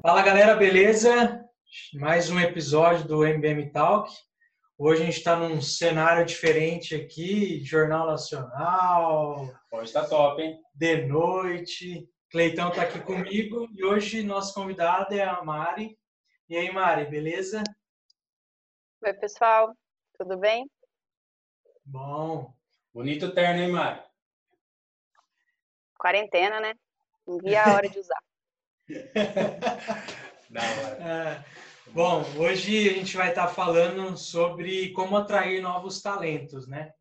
Fala galera, beleza? Mais um episódio do MBM Talk. Hoje a gente está num cenário diferente aqui, Jornal Nacional. Hoje está top, hein? De noite. Cleitão está aqui comigo e hoje nosso convidado é a Mari. E aí, Mari, beleza? Oi, pessoal. Tudo bem? Bom. Bonito terno, hein, Mari? Quarentena, né? Não via a hora de usar. da hora. É, bom, hoje a gente vai estar falando sobre como atrair novos talentos, né?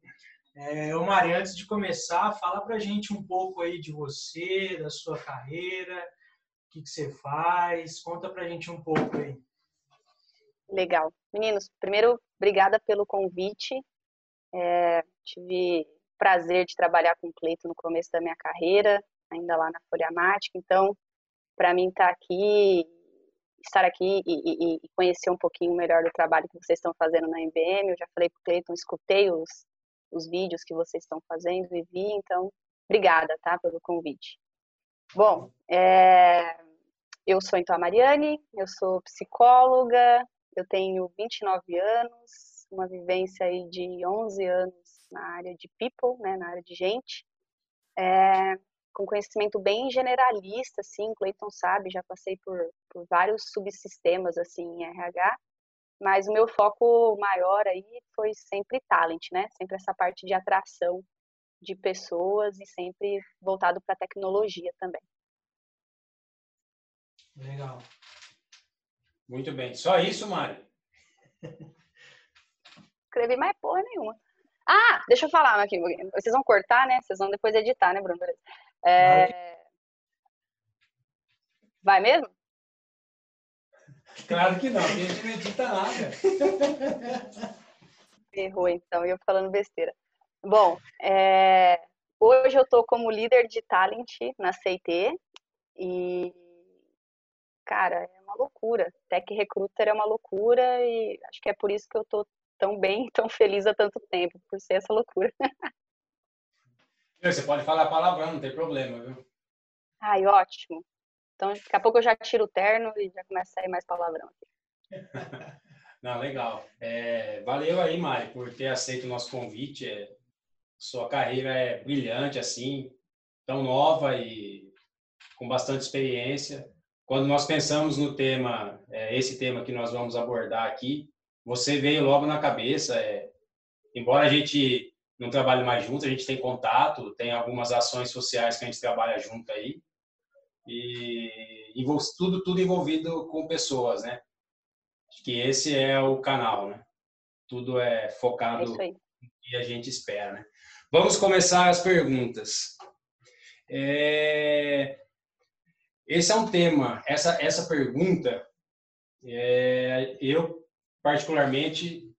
É, ô Mari, antes de começar, fala pra gente um pouco aí de você, da sua carreira, o que, que você faz, conta pra gente um pouco aí. Legal. Meninos, primeiro, obrigada pelo convite. É, tive prazer de trabalhar com o Cleito no começo da minha carreira, ainda lá na Folha Mática, então para mim estar tá aqui, estar aqui e, e, e, conhecer um pouquinho melhor do trabalho que vocês estão fazendo na MBM. Eu já falei para o Cleiton, escutei os, os vídeos que vocês estão fazendo e vi, então, obrigada, tá, pelo convite. Bom, é, eu sou então a Mariane, eu sou psicóloga, eu tenho 29 anos, uma vivência aí de 11 anos na área de people, né, na área de gente. É, com conhecimento bem generalista, assim, Cleiton sabe, já passei por, por vários subsistemas, assim, em RH, mas o meu foco maior aí foi sempre talent, né? Sempre essa parte de atração de pessoas e sempre voltado para tecnologia também. Legal. Muito bem. Só isso, Mário? Escrevi mais porra nenhuma. Ah, deixa eu falar aqui. Vocês vão cortar, né? Vocês vão depois editar, né, Bruno? É... Vai mesmo? Claro que não, a gente não edita nada. Errou, então, eu falando besteira. Bom, é... hoje eu tô como líder de talent na CIT e, cara, é uma loucura. Tech Recruiter é uma loucura e acho que é por isso que eu tô tão bem, tão feliz há tanto tempo, por ser essa loucura. Você pode falar palavrão, não tem problema, viu? Ai, ótimo. Então, daqui a pouco eu já tiro o terno e já começa a sair mais palavrão aqui. não, legal. É, valeu aí, Mari, por ter aceito o nosso convite. É, sua carreira é brilhante, assim, tão nova e com bastante experiência. Quando nós pensamos no tema, é, esse tema que nós vamos abordar aqui, você veio logo na cabeça. É, embora a gente não trabalho mais junto, a gente tem contato, tem algumas ações sociais que a gente trabalha junto aí. E, e tudo, tudo envolvido com pessoas, né? Acho que esse é o canal, né? Tudo é focado no que a gente espera, né? Vamos começar as perguntas. É... Esse é um tema, essa, essa pergunta, é... eu particularmente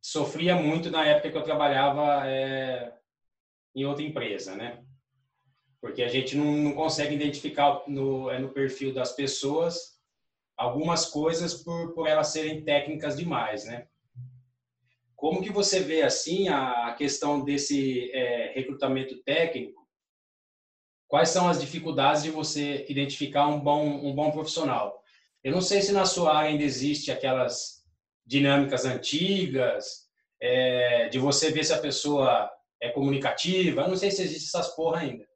sofria muito na época que eu trabalhava é, em outra empresa, né? Porque a gente não, não consegue identificar no, é, no perfil das pessoas algumas coisas por, por elas serem técnicas demais, né? Como que você vê, assim, a, questão desse é, recrutamento técnico? Quais são as dificuldades de você identificar um bom, um bom profissional? Eu não sei se na sua área ainda existe aquelas dinâmicas antigas, é, de você ver se a pessoa é comunicativa. Eu não sei se existe essas porra ainda.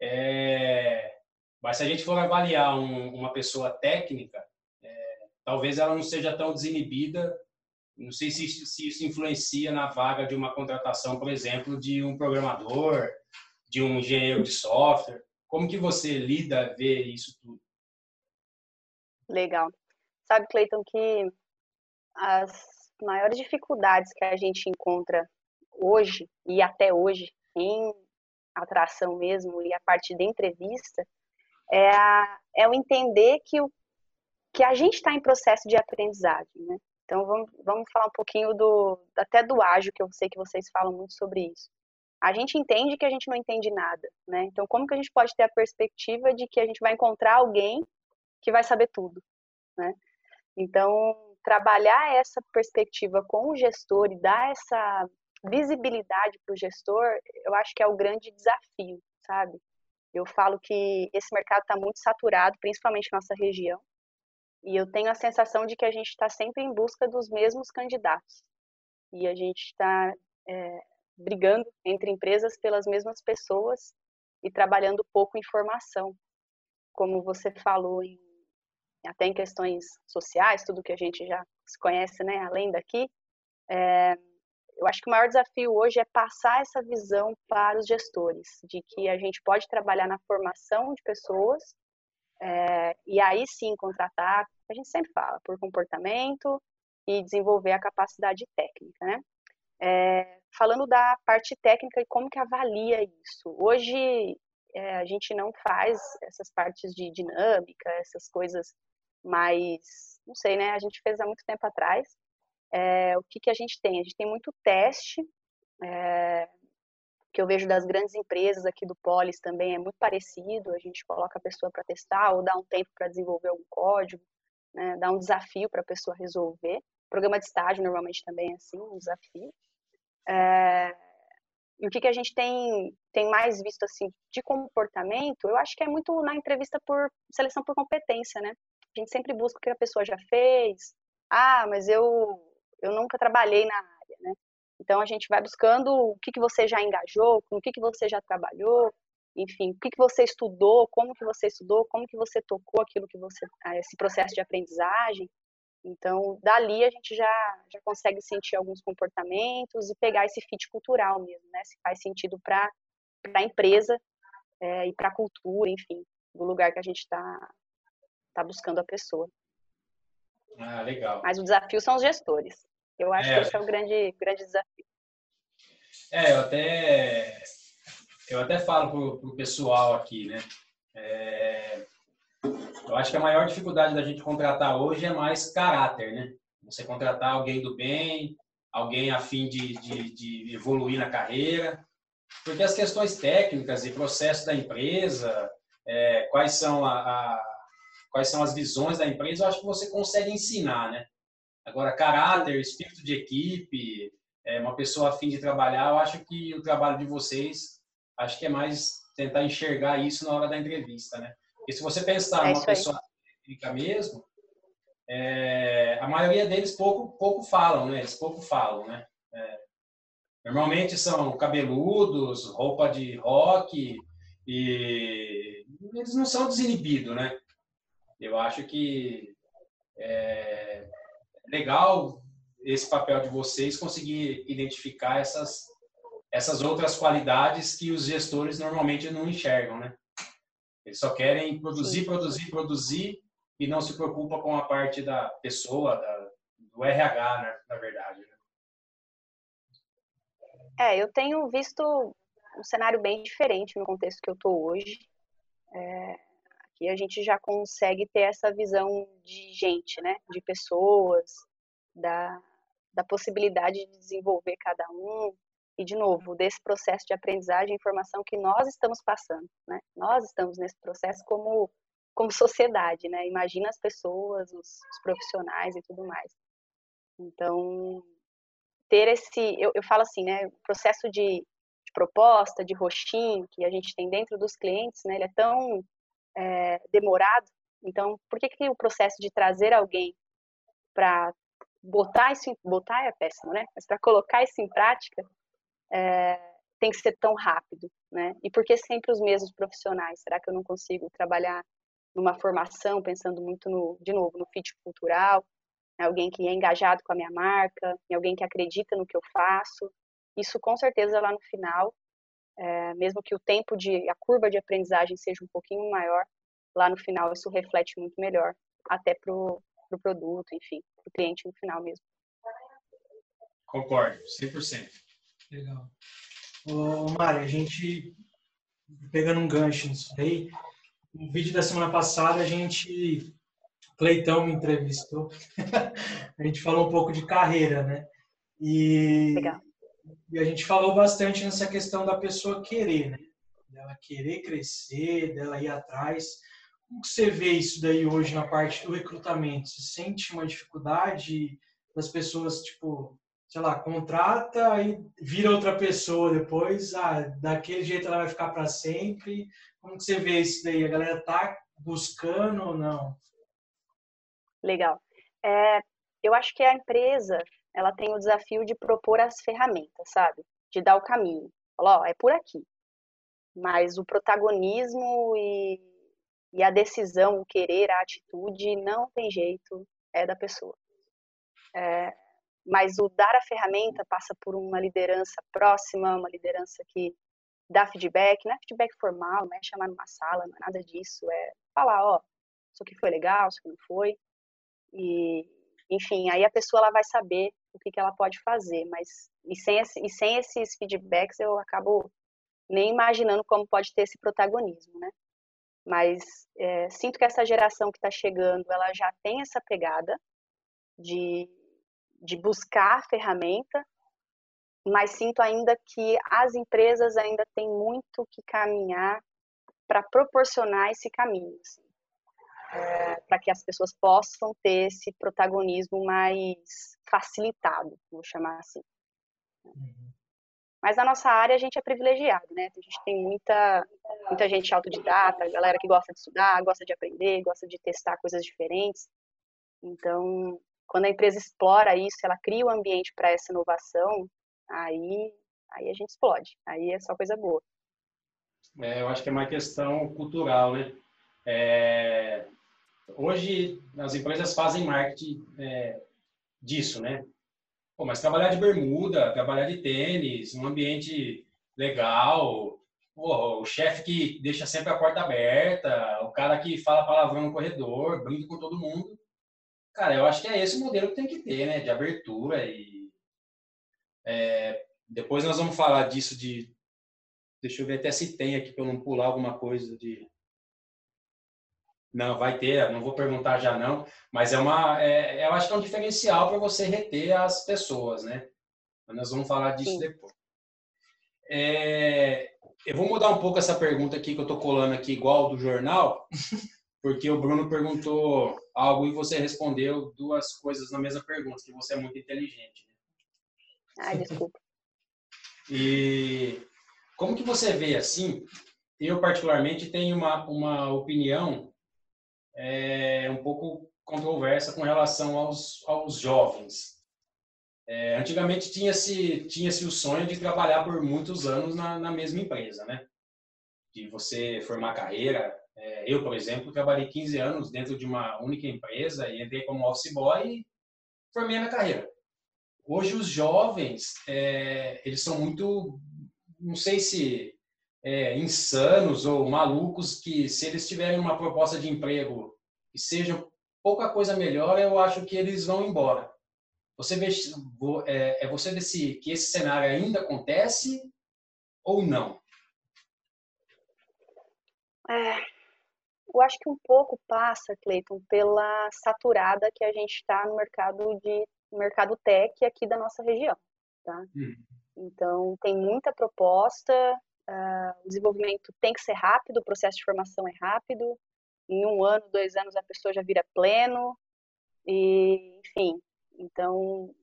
É, mas se a gente for avaliar um, uma pessoa técnica, é, talvez ela não seja tão desinibida. Não sei se, se isso influencia na vaga de uma contratação, por exemplo, de um programador, de um engenheiro de software. Como que você lida, vê isso tudo? Legal. Sabe, Cleiton, que as maiores dificuldades que a gente encontra hoje e até hoje em atração mesmo e a parte da entrevista é, a, é o entender que, o, que a gente está em processo de aprendizagem, né? Então vamos, vamos falar um pouquinho do até do ágil que eu sei que vocês falam muito sobre isso. A gente entende que a gente não entende nada, né? Então como que a gente pode ter a perspectiva de que a gente vai encontrar alguém que vai saber tudo, né? Então trabalhar essa perspectiva com o gestor e dar essa visibilidade para o gestor, eu acho que é o grande desafio, sabe? Eu falo que esse mercado está muito saturado, principalmente nossa região, e eu tenho a sensação de que a gente está sempre em busca dos mesmos candidatos. E a gente está é, brigando entre empresas pelas mesmas pessoas e trabalhando pouco em formação. Como você falou, em, até em questões sociais, tudo que a gente já se conhece, né, além daqui, é, eu acho que o maior desafio hoje é passar essa visão para os gestores, de que a gente pode trabalhar na formação de pessoas é, e aí sim contratar, a gente sempre fala, por comportamento e desenvolver a capacidade técnica, né? É, falando da parte técnica e como que avalia isso. Hoje é, a gente não faz essas partes de dinâmica, essas coisas mais, não sei, né? A gente fez há muito tempo atrás. É, o que, que a gente tem? A gente tem muito teste, é, que eu vejo das grandes empresas aqui do Polis também é muito parecido. A gente coloca a pessoa para testar ou dá um tempo para desenvolver algum código, né? dá um desafio para a pessoa resolver. Programa de estágio normalmente também é assim, um desafio. É, e o que, que a gente tem, tem mais visto assim de comportamento, eu acho que é muito na entrevista por seleção por competência, né? A gente sempre busca o que a pessoa já fez. Ah, mas eu, eu nunca trabalhei na área, né? Então a gente vai buscando o que, que você já engajou, com o que, que você já trabalhou, enfim, o que, que você estudou, como que você estudou, como que você tocou aquilo que você, esse processo de aprendizagem. Então, dali a gente já, já consegue sentir alguns comportamentos e pegar esse fit cultural mesmo, né? Se faz sentido para a empresa é, e para a cultura, enfim, do lugar que a gente está tá buscando a pessoa. Ah, legal. Mas o desafio são os gestores. Eu acho é, que esse é o grande, grande desafio. É, eu até, eu até falo para o pessoal aqui, né? É, eu acho que a maior dificuldade da gente contratar hoje é mais caráter, né? Você contratar alguém do bem, alguém a fim de, de, de evoluir na carreira, porque as questões técnicas e processo da empresa, é, quais são a, a, quais são as visões da empresa, eu acho que você consegue ensinar, né? Agora, caráter, espírito de equipe, é, uma pessoa a fim de trabalhar, eu acho que o trabalho de vocês, acho que é mais tentar enxergar isso na hora da entrevista, né? Porque se você pensar é numa pessoa técnica mesmo, é, a maioria deles pouco, pouco falam, né? Eles pouco falam, né? É, normalmente são cabeludos, roupa de rock e eles não são desinibidos, né? Eu acho que é legal esse papel de vocês conseguir identificar essas essas outras qualidades que os gestores normalmente não enxergam, né? Eles só querem produzir, produzir, produzir e não se preocupa com a parte da pessoa, da, do RH, né, na verdade. Né? É, eu tenho visto um cenário bem diferente no contexto que eu estou hoje. É, aqui a gente já consegue ter essa visão de gente, né, de pessoas, da, da possibilidade de desenvolver cada um, e de novo desse processo de aprendizagem e informação que nós estamos passando, né? Nós estamos nesse processo como como sociedade, né? Imagina as pessoas, os, os profissionais e tudo mais. Então ter esse, eu, eu falo assim, né? O processo de, de, proposta, de roxinho que a gente tem dentro dos clientes, né? Ele é tão é, demorado. Então, por que que o processo de trazer alguém para botar isso, em, botar é péssimo, né? Mas para colocar isso em prática, é, tem que ser tão rápido, né? E por que sempre os mesmos profissionais? Será que eu não consigo trabalhar numa formação pensando muito no, de novo, no fit cultural, em alguém que é engajado com a minha marca, em alguém que acredita no que eu faço? Isso com certeza lá no final, é, mesmo que o tempo de, a curva de aprendizagem seja um pouquinho maior, lá no final isso reflete muito melhor, até pro pro produto, enfim, pro cliente no final mesmo. Concordo, 100%. Legal. Ô, Mari, a gente, pegando um gancho nisso aí, no vídeo da semana passada a gente, Cleitão me entrevistou, a gente falou um pouco de carreira, né? E, Legal. E a gente falou bastante nessa questão da pessoa querer, né? Dela querer crescer, dela ir atrás. como você vê isso daí hoje na parte do recrutamento? Você sente uma dificuldade das pessoas, tipo, sei lá, contrata e vira outra pessoa depois, ah, daquele jeito ela vai ficar para sempre. Como que você vê isso daí? A galera tá buscando ou não? Legal. É, eu acho que a empresa ela tem o desafio de propor as ferramentas, sabe? De dar o caminho. Falar, ó, é por aqui. Mas o protagonismo e, e a decisão, o querer, a atitude, não tem jeito, é da pessoa. É, mas o dar a ferramenta passa por uma liderança próxima, uma liderança que dá feedback, não é feedback formal, não é chamar numa sala, não é nada disso, é falar, ó, isso aqui foi legal, isso aqui não foi, e, enfim, aí a pessoa ela vai saber o que, que ela pode fazer, mas e sem, esse, e sem esses feedbacks eu acabo nem imaginando como pode ter esse protagonismo, né? Mas é, sinto que essa geração que está chegando, ela já tem essa pegada de, de buscar a ferramenta, mas sinto ainda que as empresas ainda têm muito que caminhar para proporcionar esse caminho. Assim é, para que as pessoas possam ter esse protagonismo mais facilitado, vou chamar assim. Uhum. Mas na nossa área a gente é privilegiado, né? A gente tem muita, muita gente autodidata, galera que gosta de estudar, gosta de aprender, gosta de testar coisas diferentes. Então, quando a empresa explora isso, ela cria o um ambiente para essa inovação, aí, aí a gente explode. Aí é só coisa boa. É, eu acho que é uma questão cultural, né? É, Hoje, as empresas fazem marketing é, disso, né? Pô, mas trabalhar de bermuda, trabalhar de tênis, um ambiente legal, pô, o chefe que deixa sempre a porta aberta, o cara que fala palavrão no corredor, brinca com todo mundo. Cara, eu acho que é esse o modelo que tem que ter, né? De abertura e... É, depois nós vamos falar disso de... Deixa eu ver até se tem aqui para eu não pular alguma coisa de não, vai ter, não vou perguntar já não, mas é uma, é, eu acho que é um diferencial para você reter as pessoas, né? Nós vamos falar disso Sim. depois. É, eu vou mudar um pouco essa pergunta aqui que eu estou colando aqui igual do jornal, porque o Bruno perguntou algo e você respondeu duas coisas na mesma pergunta, que você é muito inteligente. Né? Ai, desculpa. e como que você vê assim? Eu particularmente tenho uma, uma opinião é, um pouco controversa com relação aos, aos jovens. É, antigamente tinha-se tinha -se o sonho de trabalhar por muitos anos na, na mesma empresa, né? De você formar carreira. É, eu, por exemplo, trabalhei 15 anos dentro de uma única empresa e entrei como office boy e formei a minha carreira. Hoje os jovens, é, eles são muito, não sei se é, insanos ou malucos que, se eles tiverem uma proposta de emprego que seja pouca coisa melhor, eu acho que eles vão embora. Você vê, é, é você ver se que esse cenário ainda acontece ou não? É, eu acho que um pouco passa, Cleiton, pela saturada que a gente está no mercado de mercado tech aqui da nossa região, tá? Hum. Então tem muita proposta, O desenvolvimento tem que ser rápido, o processo de formação é rápido. Em um ano, dois anos, a pessoa já vira pleno. E, enfim, então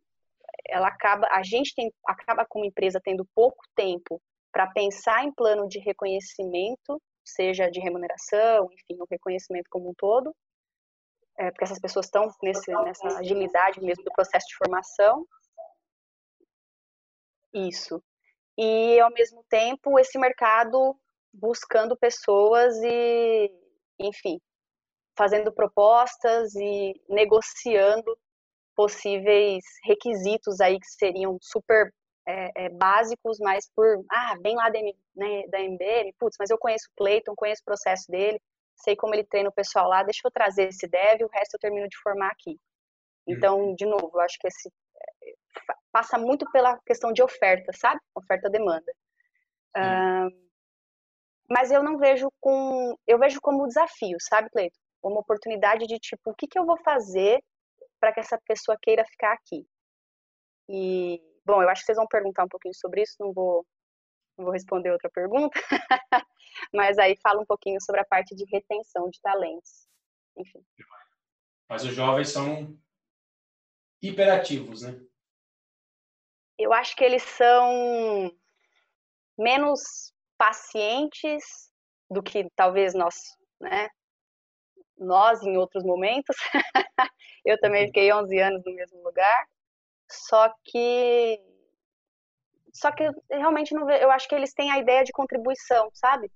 ela acaba, a gente tem, acaba como empresa tendo pouco tempo para pensar em plano de reconhecimento, seja de remuneração, enfim, o reconhecimento como um todo, é, porque essas pessoas estão nessa agilidade mesmo do processo de formação. Isso e ao mesmo tempo esse mercado buscando pessoas e, enfim, fazendo propostas e negociando possíveis requisitos aí que seriam super é, é, básicos, mas por, ah, vem lá da, né, da MBM, putz, mas eu conheço o Cleiton, conheço o processo dele, sei como ele treina o pessoal lá, deixa eu trazer esse dev, o resto eu termino de formar aqui. Uhum. Então, de novo, eu acho que esse passa muito pela questão de oferta, sabe? Oferta-demanda. Uh, mas eu não vejo com. Eu vejo como desafio, sabe, Cleito? Uma oportunidade de tipo, o que, que eu vou fazer para que essa pessoa queira ficar aqui? E, bom, eu acho que vocês vão perguntar um pouquinho sobre isso, não vou vou responder outra pergunta, mas aí fala um pouquinho sobre a parte de retenção de talentos. Enfim. Mas os jovens são hiperativos, né? Eu acho que eles são menos pacientes do que talvez nós, né? Nós em outros momentos. eu também uhum. fiquei 11 anos no mesmo lugar. Só que só que realmente não eu acho que eles têm a ideia de contribuição, sabe?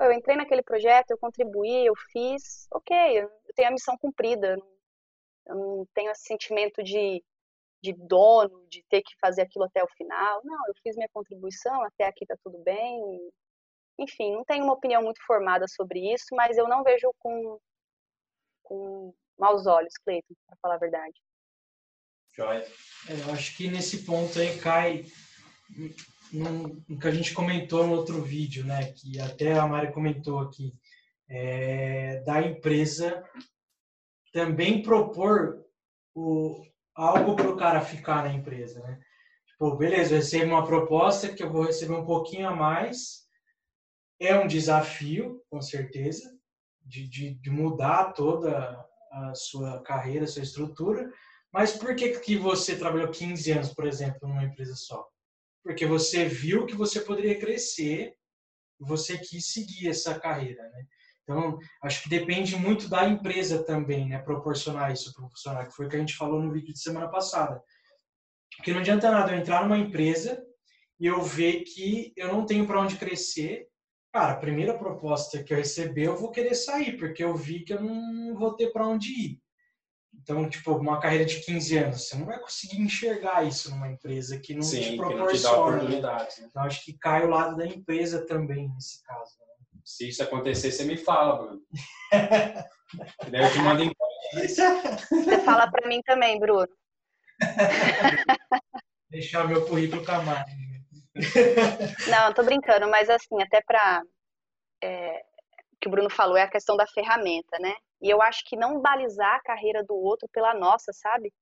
Eu entrei naquele projeto, eu contribuí, eu fiz, ok, eu tenho a missão cumprida. Eu não tenho esse sentimento de, de dono, de ter que fazer aquilo até o final. Não, eu fiz minha contribuição, até aqui tá tudo bem. Enfim, não tenho uma opinião muito formada sobre isso, mas eu não vejo com, com maus olhos, Cleiton, para falar a verdade. Joia. É, eu acho que nesse ponto aí cai no, no, que a gente comentou no outro vídeo, né? Que até a Mari comentou aqui, é, da empresa também propor o, algo para o cara ficar na empresa, né? Tipo, beleza, eu recebo uma proposta que eu vou receber um pouquinho a mais. É um desafio, com certeza, de, de, de mudar toda a sua carreira, sua estrutura. Mas por que, que você trabalhou 15 anos, por exemplo, numa empresa só? porque você viu que você poderia crescer e você quis seguir essa carreira, né? Então, acho que depende muito da empresa também, né? Proporcionar isso para o funcionário, que foi o que a gente falou no vídeo de semana passada. Porque não adianta nada eu entrar numa empresa e eu ver que eu não tenho para onde crescer. Cara, a primeira proposta que eu receber, eu vou querer sair, porque eu vi que eu não vou ter para onde ir. Então, tipo, uma carreira de 15 anos, você não vai conseguir enxergar isso numa empresa que não Sim, te proporciona. Que não te dá oportunidade. Né? Então, acho que cai o lado da empresa também nesse caso. Se isso acontecer, você me fala, Bruno. Daí eu te mando embora. Você fala para mim também, Bruno. Deixar meu currículo camar. Não, tô brincando, mas assim, até para é, que o Bruno falou é a questão da ferramenta, né? E eu acho que não balizar a carreira do outro pela nossa, sabe?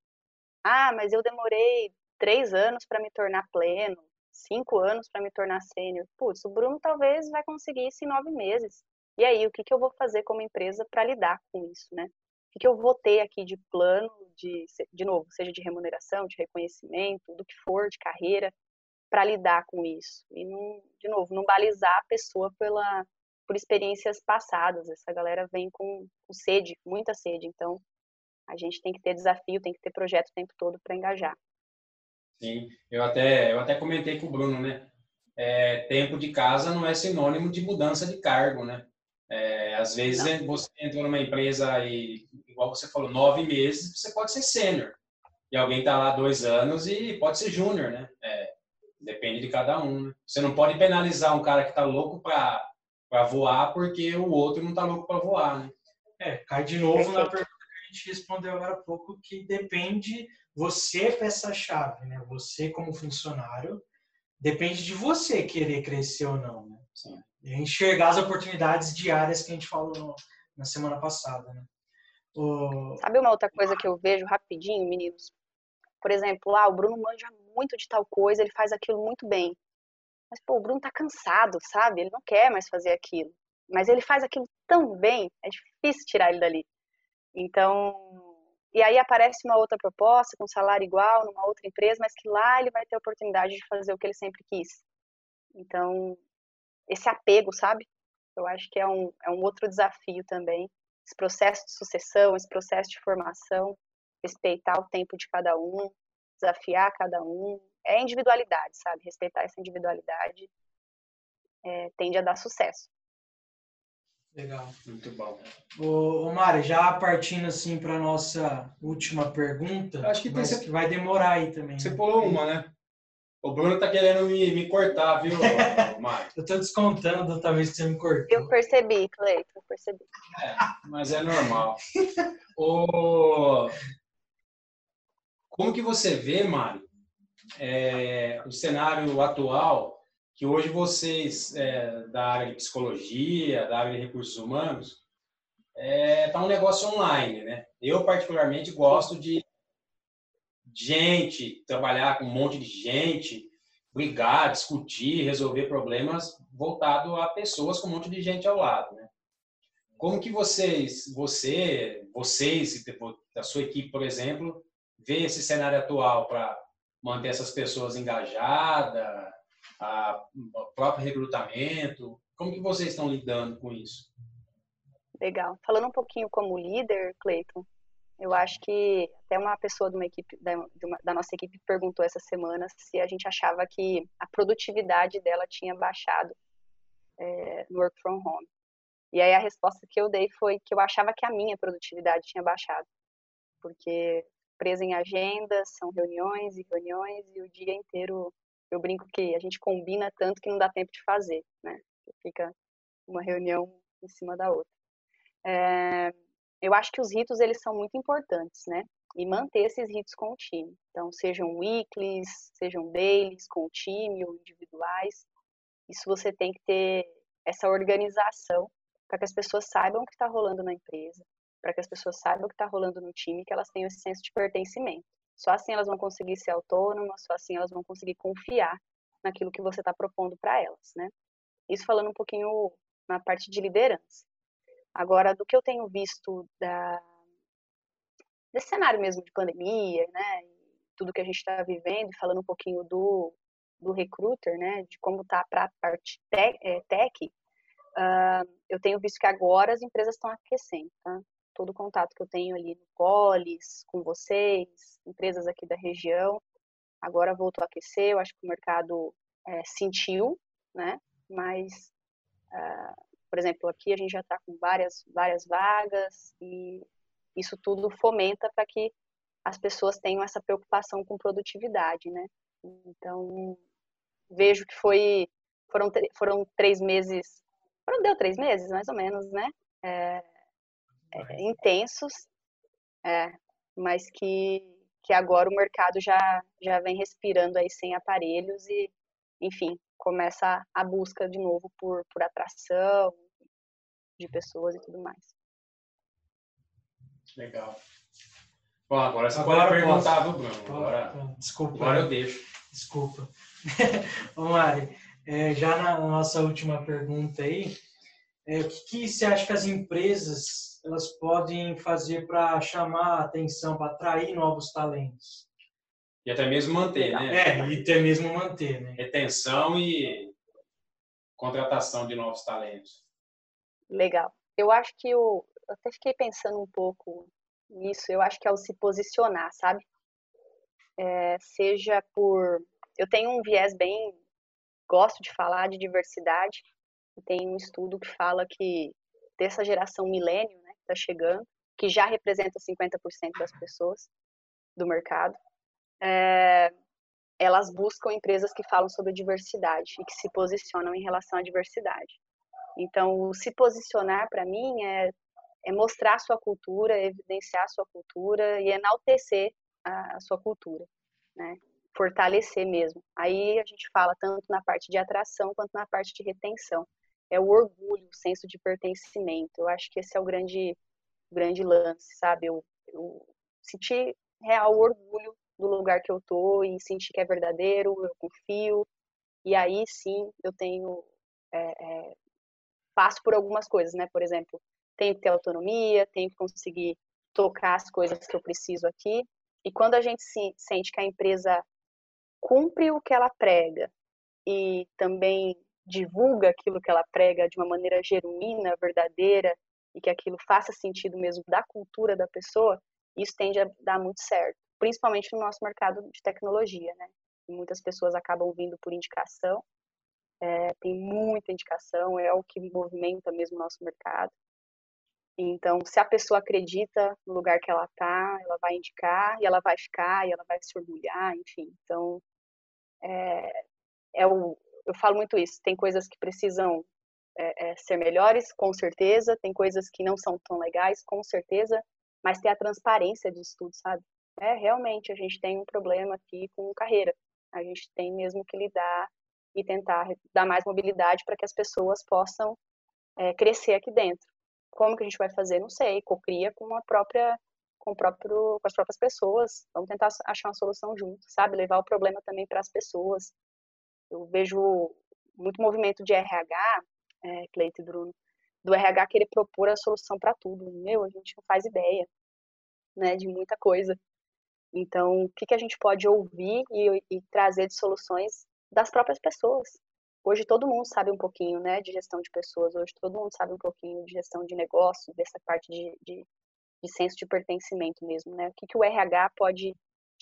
Ah, mas eu demorei três anos para me tornar pleno, cinco anos para me tornar sênior. Putz, o Bruno talvez vai conseguir isso em nove meses. E aí, o que, que eu vou fazer como empresa para lidar com isso, né? O que, que eu vou ter aqui de plano, de, de novo, seja de remuneração, de reconhecimento, do que for, de carreira, para lidar com isso. E, não, de novo, não balizar a pessoa pela, por experiências passadas. Essa galera vem com, com sede, muita sede. Então, a gente tem que ter desafio, tem que ter projeto o tempo todo para engajar. Sim, eu até, eu até comentei com o Bruno, né? É, tempo de casa não é sinônimo de mudança de cargo, né? É, às vezes não. você entrou numa empresa e, igual você falou, nove meses, você pode ser sênior. E alguém está lá dois anos e pode ser júnior, né? É, depende de cada um. Né? Você não pode penalizar um cara que está louco para para voar porque o outro não está louco para voar, né? É, cai de novo na pergunta gente respondeu agora há pouco, que depende, você é peça-chave, né? Você como funcionário, depende de você querer crescer ou não, né? Sim. E enxergar as oportunidades diárias que a gente falou na semana passada, né? O... Sabe uma outra coisa que eu vejo rapidinho, meninos? Por exemplo, ah, o Bruno manja muito de tal coisa, ele faz aquilo muito bem. Mas, pô, o Bruno tá cansado, sabe? Ele não quer mais fazer aquilo. Mas ele faz aquilo tão bem, é difícil tirar ele dali. Então, e aí aparece uma outra proposta com salário igual numa outra empresa, mas que lá ele vai ter a oportunidade de fazer o que ele sempre quis. Então, esse apego, sabe? Eu acho que é um, é um outro desafio também. Esse processo de sucessão, esse processo de formação, respeitar o tempo de cada um, desafiar cada um, é individualidade, sabe? Respeitar essa individualidade é, tende a dar sucesso. Legal, muito bom. Ô, ô Mari, já partindo assim para nossa última pergunta, acho que, tem que vai demorar aí também. Você né? pulou uma, né? O Bruno tá querendo me, me cortar, viu, Mari? eu tô descontando talvez que você me cortou. Eu percebi, Cleiton, eu percebi. É, mas é normal. o... Como que você vê, Mari, é, o cenário atual, que hoje vocês é, da área de psicologia, da área de recursos humanos, é, tá um negócio online, né? Eu particularmente gosto de gente, trabalhar com um monte de gente, brigar, discutir, resolver problemas voltado a pessoas com um monte de gente ao lado, né? Como que vocês, você, vocês da sua equipe, por exemplo, vê esse cenário atual para manter essas pessoas engajadas, a, o próprio recrutamento? Como que vocês estão lidando com isso? Legal. Falando um pouquinho como líder, Cleiton, eu acho que até uma pessoa de uma equipe da, uma, da, nossa equipe perguntou essa semana se a gente achava que a produtividade dela tinha baixado é, no work from home. E aí a resposta que eu dei foi que eu achava que a minha produtividade tinha baixado, porque presa em agendas, são reuniões e reuniões e o dia inteiro eu brinco que a gente combina tanto que não dá tempo de fazer, né? Fica uma reunião em cima da outra. É, eu acho que os ritos eles são muito importantes, né? E manter esses ritos com o time. Então, sejam weeklies, sejam dailies com o time ou individuais. Isso você tem que ter essa organização para que as pessoas saibam o que está rolando na empresa, para que as pessoas saibam o que está rolando no time, que elas tenham esse senso de pertencimento. Só assim elas vão conseguir ser autônomas, só assim elas vão conseguir confiar naquilo que você está propondo para elas, né? Isso falando um pouquinho na parte de liderança. Agora, do que eu tenho visto da, desse cenário mesmo de pandemia, né, tudo que a gente está vivendo, falando um pouquinho do, do recruiter, né, de como está para a parte tech, é, tech uh, eu tenho visto que agora as empresas estão aquecendo, tá? Todo o contato que eu tenho ali no Polis, com vocês, empresas aqui da região, agora voltou a aquecer, eu acho que o mercado é, sentiu, né, mas uh, por exemplo, aqui a gente já está com várias, várias vagas e isso tudo fomenta para que as pessoas tenham essa preocupação com produtividade, né? Então, vejo que foi, foram, foram três meses, foram, deu três meses, mais ou menos, né? É, é, intensos, é, mas que, que agora o mercado já, já vem respirando aí sem aparelhos e, enfim, começa a busca de novo por, por atração, de pessoas e tudo mais. Legal. Bom, agora você agora pode perguntar, viu, Bruno? Agora, Desculpa. Agora eu deixo. Desculpa. Ô, Mari, é, já na nossa última pergunta aí, é, o que, que você acha que as empresas elas podem fazer para chamar a atenção, para atrair novos talentos? E até mesmo manter, né? É, e até mesmo manter, né? Retenção e contratação de novos talentos. Legal. Eu acho que o. Eu até fiquei pensando um pouco nisso. Eu acho que é o se posicionar, sabe? É, seja por. Eu tenho um viés bem. Gosto de falar de diversidade. Tem um estudo que fala que dessa geração milênio, está chegando, que já representa 50% das pessoas do mercado, é, elas buscam empresas que falam sobre diversidade e que se posicionam em relação à diversidade. Então, se posicionar para mim é, é mostrar sua cultura, evidenciar sua cultura e enaltecer a, a sua cultura, né? Fortalecer mesmo. Aí a gente fala tanto na parte de atração quanto na parte de retenção. É o orgulho, o senso de pertencimento. Eu acho que esse é o grande, grande lance, sabe? Eu, eu sentir real orgulho do lugar que eu tô e sentir que é verdadeiro, eu confio. E aí sim eu tenho é, é, passo por algumas coisas, né? Por exemplo, tenho que ter autonomia, tenho que conseguir tocar as coisas que eu preciso aqui. E quando a gente se sente que a empresa cumpre o que ela prega e também divulga aquilo que ela prega de uma maneira genuína, verdadeira e que aquilo faça sentido mesmo da cultura da pessoa, isso tende a dar muito certo, principalmente no nosso mercado de tecnologia, né? muitas pessoas acabam vindo por indicação é, tem muita indicação, é o que movimenta mesmo o nosso mercado. Então, se a pessoa acredita no lugar que ela está, ela vai indicar e ela vai ficar e ela vai se orgulhar, enfim. Então, é, é o, eu falo muito isso. Tem coisas que precisam é, é, ser melhores, com certeza. Tem coisas que não são tão legais, com certeza. Mas ter a transparência disso tudo, sabe? É, realmente, a gente tem um problema aqui com carreira. A gente tem mesmo que lidar e tentar dar mais mobilidade para que as pessoas possam é, crescer aqui dentro. Como que a gente vai fazer? Não sei. Cocria com a própria com, próprio, com as próprias pessoas. Vamos tentar achar uma solução junto, sabe? Levar o problema também para as pessoas. Eu vejo muito movimento de RH, é, Cleito e Bruno, do RH querer propor a solução para tudo. Meu, a gente não faz ideia, né, de muita coisa. Então, o que, que a gente pode ouvir e, e trazer de soluções das próprias pessoas? Hoje todo mundo sabe um pouquinho, né, de gestão de pessoas. Hoje todo mundo sabe um pouquinho de gestão de negócio, dessa parte de, de, de senso de pertencimento mesmo, né? O que, que o RH pode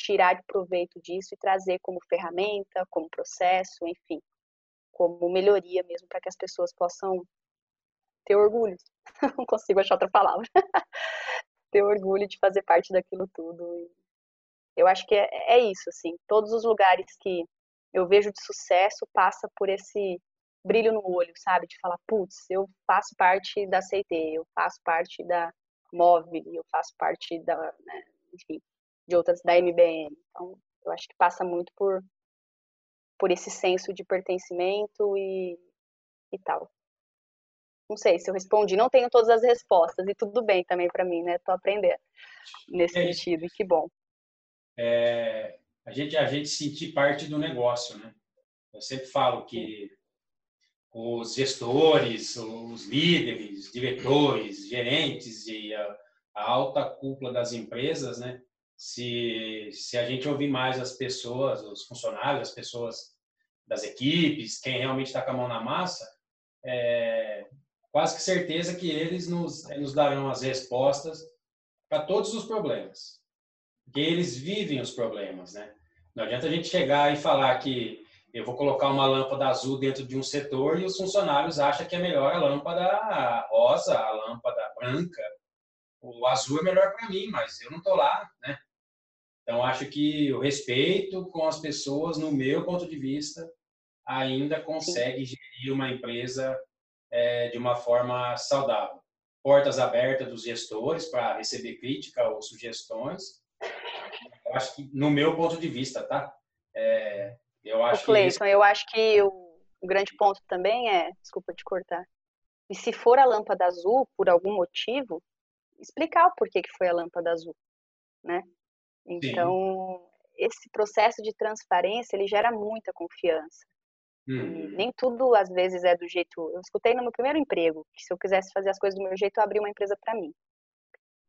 tirar de proveito disso e trazer como ferramenta, como processo, enfim, como melhoria mesmo para que as pessoas possam ter orgulho. Não consigo achar outra palavra. ter orgulho de fazer parte daquilo tudo. Eu acho que é, é isso, assim. Todos os lugares que eu vejo de sucesso passa por esse brilho no olho, sabe? De falar, putz, eu faço parte da CT, eu faço parte da Move, eu faço parte da, né, enfim, de outras da MBN. Então, eu acho que passa muito por por esse senso de pertencimento e, e tal. Não sei se eu respondi, não tenho todas as respostas e tudo bem também para mim, né? Tô aprendendo nesse é sentido e que bom. É, a gente a gente sentir parte do negócio, né? Eu sempre falo que os gestores, os líderes, diretores, gerentes e a, a alta cúpula das empresas, né? Se, se a gente ouvir mais as pessoas, os funcionários, as pessoas das equipes, quem realmente está com a mão na massa, é quase que certeza que eles nos, nos darão as respostas para todos os problemas. Porque eles vivem os problemas, né? Não adianta a gente chegar e falar que eu vou colocar uma lâmpada azul dentro de um setor e os funcionários acham que é melhor a lâmpada rosa, a lâmpada branca. O azul é melhor para mim, mas eu não estou lá, né? Então, acho que o respeito com as pessoas, no meu ponto de vista, ainda consegue gerir uma empresa é, de uma forma saudável. Portas abertas dos gestores para receber crítica ou sugestões. Eu acho que, no meu ponto de vista, tá? É, eu acho o Cleiton, que... eu acho que o, o grande ponto também é, desculpa te cortar, e se for a lâmpada azul por algum motivo, explicar o porquê que foi a lâmpada azul, né? Então, Sim. esse processo de transparência, ele gera muita confiança. Hum. nem tudo, às vezes, é do jeito... Eu escutei no meu primeiro emprego, que se eu quisesse fazer as coisas do meu jeito, eu abria uma empresa para mim.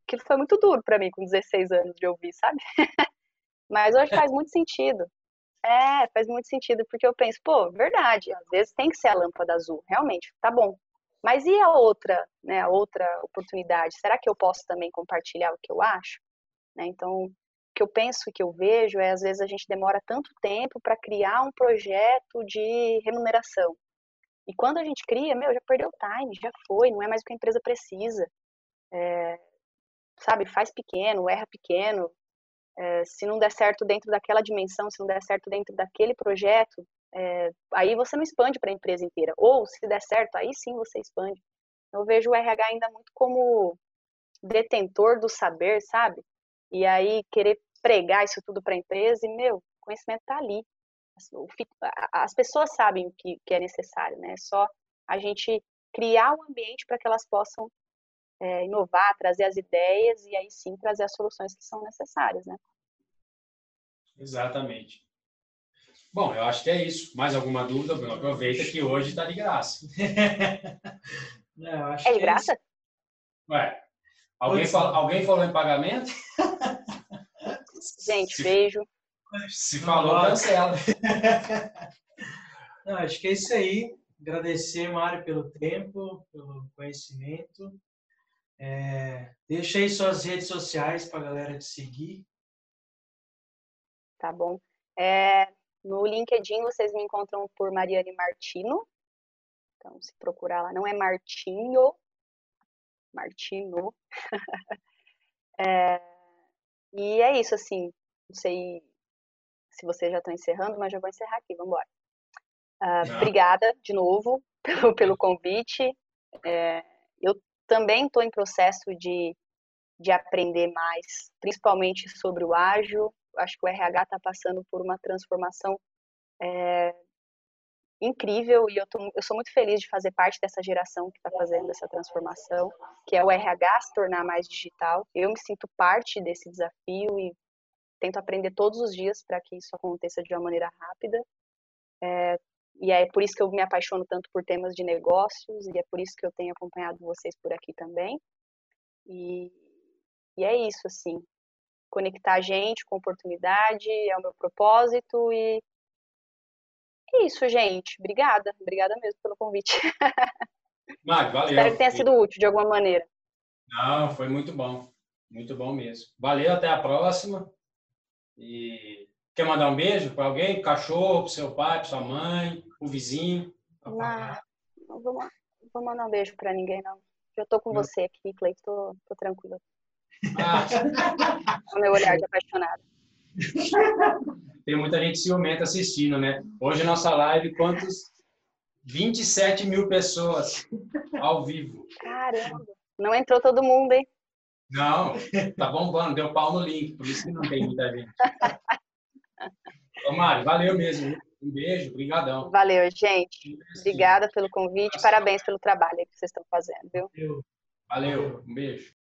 Aquilo foi muito duro para mim, com 16 anos de ouvir, sabe? Mas hoje faz muito sentido. É, faz muito sentido, porque eu penso, pô, verdade, às vezes tem que ser a lâmpada azul, realmente, tá bom. Mas e a outra, né, a outra oportunidade? Será que eu posso também compartilhar o que eu acho? Né, então, que eu penso e que eu vejo é, às vezes, a gente demora tanto tempo para criar um projeto de remuneração. E quando a gente cria, meu, já perdeu time, já foi, não é mais o que a empresa precisa. É, sabe, faz pequeno, erra pequeno, é, se não der certo dentro daquela dimensão, se não der certo dentro daquele projeto, é, aí você não expande para a empresa inteira. Ou, se der certo, aí sim você expande. Eu vejo o RH ainda muito como detentor do saber, sabe? E aí querer pregar isso tudo para a empresa e, meu, o conhecimento está ali. As pessoas sabem o que, que é necessário, né? É só a gente criar o ambiente para que elas possam é, inovar, trazer as ideias e aí sim trazer as soluções que são necessárias, né? Exatamente. Bom, eu acho que é isso. Mais alguma dúvida, Bruno? Aproveita que hoje está de graça. Não, é de é graça? É Ué, alguém, fala, alguém falou em pagamento? Gente, se, beijo. Se falou, cancela. Não, acho que é isso aí. Agradecer, Mário, pelo tempo, pelo conhecimento. É, deixa aí suas redes sociais para a galera te seguir. Tá bom. É, no LinkedIn vocês me encontram por Mariane Martino. Então, se procurar lá, não é Martinho, Martino. é, e é isso, assim. Não sei se vocês já estão encerrando, mas já vou encerrar aqui, vamos embora. Uh, obrigada de novo pelo, pelo convite. É, eu também estou em processo de, de aprender mais, principalmente sobre o ágil. Acho que o RH está passando por uma transformação é, incrível e eu, tô, eu sou muito feliz de fazer parte dessa geração que está fazendo essa transformação, que é o RH se tornar mais digital. Eu me sinto parte desse desafio e tento aprender todos os dias para que isso aconteça de uma maneira rápida. e é por isso que eu me apaixono tanto por temas de negócios e é por isso que eu tenho acompanhado vocês por aqui também. E, e é isso, assim, conectar a gente com oportunidade é o meu propósito e é isso, gente. Obrigada, obrigada mesmo pelo convite. Mário, valeu. Espero que tenha sido útil de alguma maneira. Não, foi muito bom. Muito bom mesmo. Valeu, até a próxima. E quer mandar um beijo para alguém? Cachorro, para seu pai, para sua mãe, o vizinho? Não, não vou, vou mandar um beijo para ninguém, não. Eu tô com não. você aqui, Cleiton, tô, tô tranquila. Ah. o meu olhar de apaixonado. Tem muita gente ciumenta assistindo, né? Hoje, nossa live, quantos? 27 mil pessoas ao vivo. Caramba! Não entrou todo mundo, hein? Não, tá bombando, deu pau no link, por isso que não tem muita gente. Ô, valeu mesmo. Um beijo, brigadão. Valeu, gente. Obrigada pelo convite, parabéns pelo trabalho que vocês estão fazendo, viu? Valeu, valeu. um beijo.